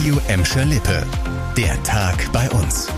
Radio Emscher Lippe. Der Tag bei uns.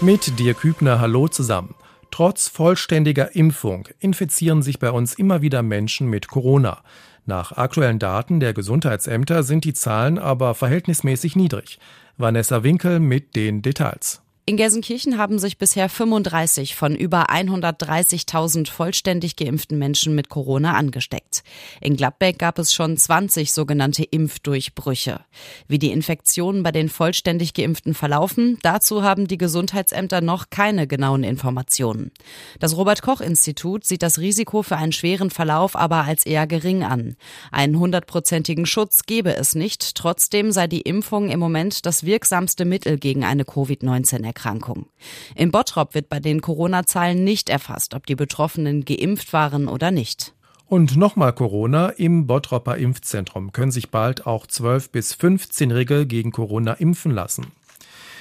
Mit dir Kübner, hallo zusammen. Trotz vollständiger Impfung infizieren sich bei uns immer wieder Menschen mit Corona. Nach aktuellen Daten der Gesundheitsämter sind die Zahlen aber verhältnismäßig niedrig. Vanessa Winkel mit den Details. In Gelsenkirchen haben sich bisher 35 von über 130.000 vollständig geimpften Menschen mit Corona angesteckt. In Gladbeck gab es schon 20 sogenannte Impfdurchbrüche. Wie die Infektionen bei den vollständig geimpften verlaufen, dazu haben die Gesundheitsämter noch keine genauen Informationen. Das Robert Koch Institut sieht das Risiko für einen schweren Verlauf aber als eher gering an. Einen hundertprozentigen Schutz gebe es nicht, trotzdem sei die Impfung im Moment das wirksamste Mittel gegen eine Covid-19 Erkrankung. In Bottrop wird bei den Corona-Zahlen nicht erfasst, ob die Betroffenen geimpft waren oder nicht. Und nochmal Corona. Im Bottropper Impfzentrum können sich bald auch 12 bis 15-Jährige gegen Corona impfen lassen.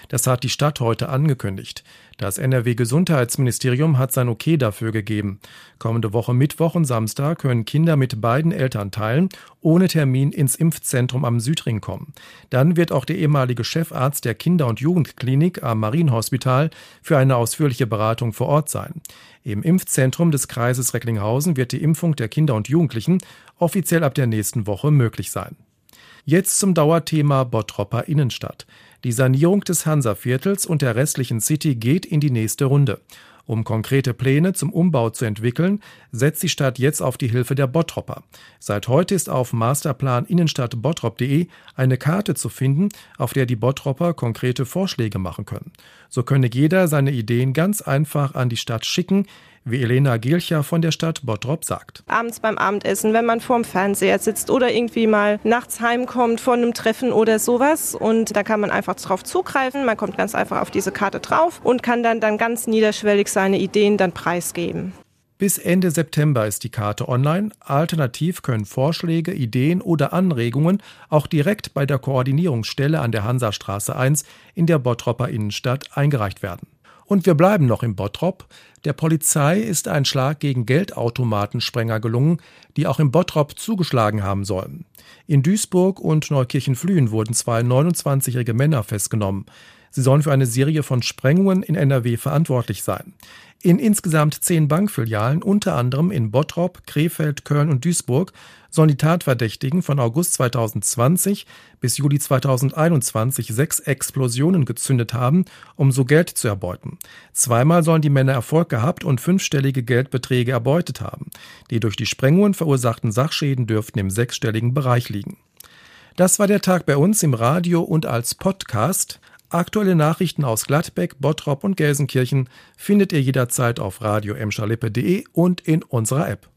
Das hat die Stadt heute angekündigt. Das NRW-Gesundheitsministerium hat sein Okay dafür gegeben. Kommende Woche Mittwoch und Samstag können Kinder mit beiden Elternteilen ohne Termin ins Impfzentrum am Südring kommen. Dann wird auch der ehemalige Chefarzt der Kinder- und Jugendklinik am Marienhospital für eine ausführliche Beratung vor Ort sein. Im Impfzentrum des Kreises Recklinghausen wird die Impfung der Kinder und Jugendlichen offiziell ab der nächsten Woche möglich sein. Jetzt zum Dauerthema Bottropper Innenstadt. Die Sanierung des Hansaviertels und der restlichen City geht in die nächste Runde. Um konkrete Pläne zum Umbau zu entwickeln, setzt die Stadt jetzt auf die Hilfe der Bottropper. Seit heute ist auf Masterplan Innenstadt Bottrop.de eine Karte zu finden, auf der die Bottropper konkrete Vorschläge machen können. So könne jeder seine Ideen ganz einfach an die Stadt schicken, wie Elena Gielcher von der Stadt Bottrop sagt. Abends beim Abendessen, wenn man vorm Fernseher sitzt oder irgendwie mal nachts heimkommt von einem Treffen oder sowas und da kann man einfach drauf zugreifen. Man kommt ganz einfach auf diese Karte drauf und kann dann, dann ganz niederschwellig seine Ideen dann preisgeben. Bis Ende September ist die Karte online. Alternativ können Vorschläge, Ideen oder Anregungen auch direkt bei der Koordinierungsstelle an der Hansastraße 1 in der Bottropper Innenstadt eingereicht werden. Und wir bleiben noch im Bottrop. Der Polizei ist ein Schlag gegen Geldautomatensprenger gelungen, die auch im Bottrop zugeschlagen haben sollen. In Duisburg und Neukirchen-Flühen wurden zwei 29-jährige Männer festgenommen. Sie sollen für eine Serie von Sprengungen in NRW verantwortlich sein. In insgesamt zehn Bankfilialen, unter anderem in Bottrop, Krefeld, Köln und Duisburg, sollen die Tatverdächtigen von August 2020 bis Juli 2021 sechs Explosionen gezündet haben, um so Geld zu erbeuten. Zweimal sollen die Männer Erfolg gehabt und fünfstellige Geldbeträge erbeutet haben. Die durch die Sprengungen verursachten Sachschäden dürften im sechsstelligen Bereich liegen. Das war der Tag bei uns im Radio und als Podcast. Aktuelle Nachrichten aus Gladbeck, Bottrop und Gelsenkirchen findet ihr jederzeit auf radio und in unserer App.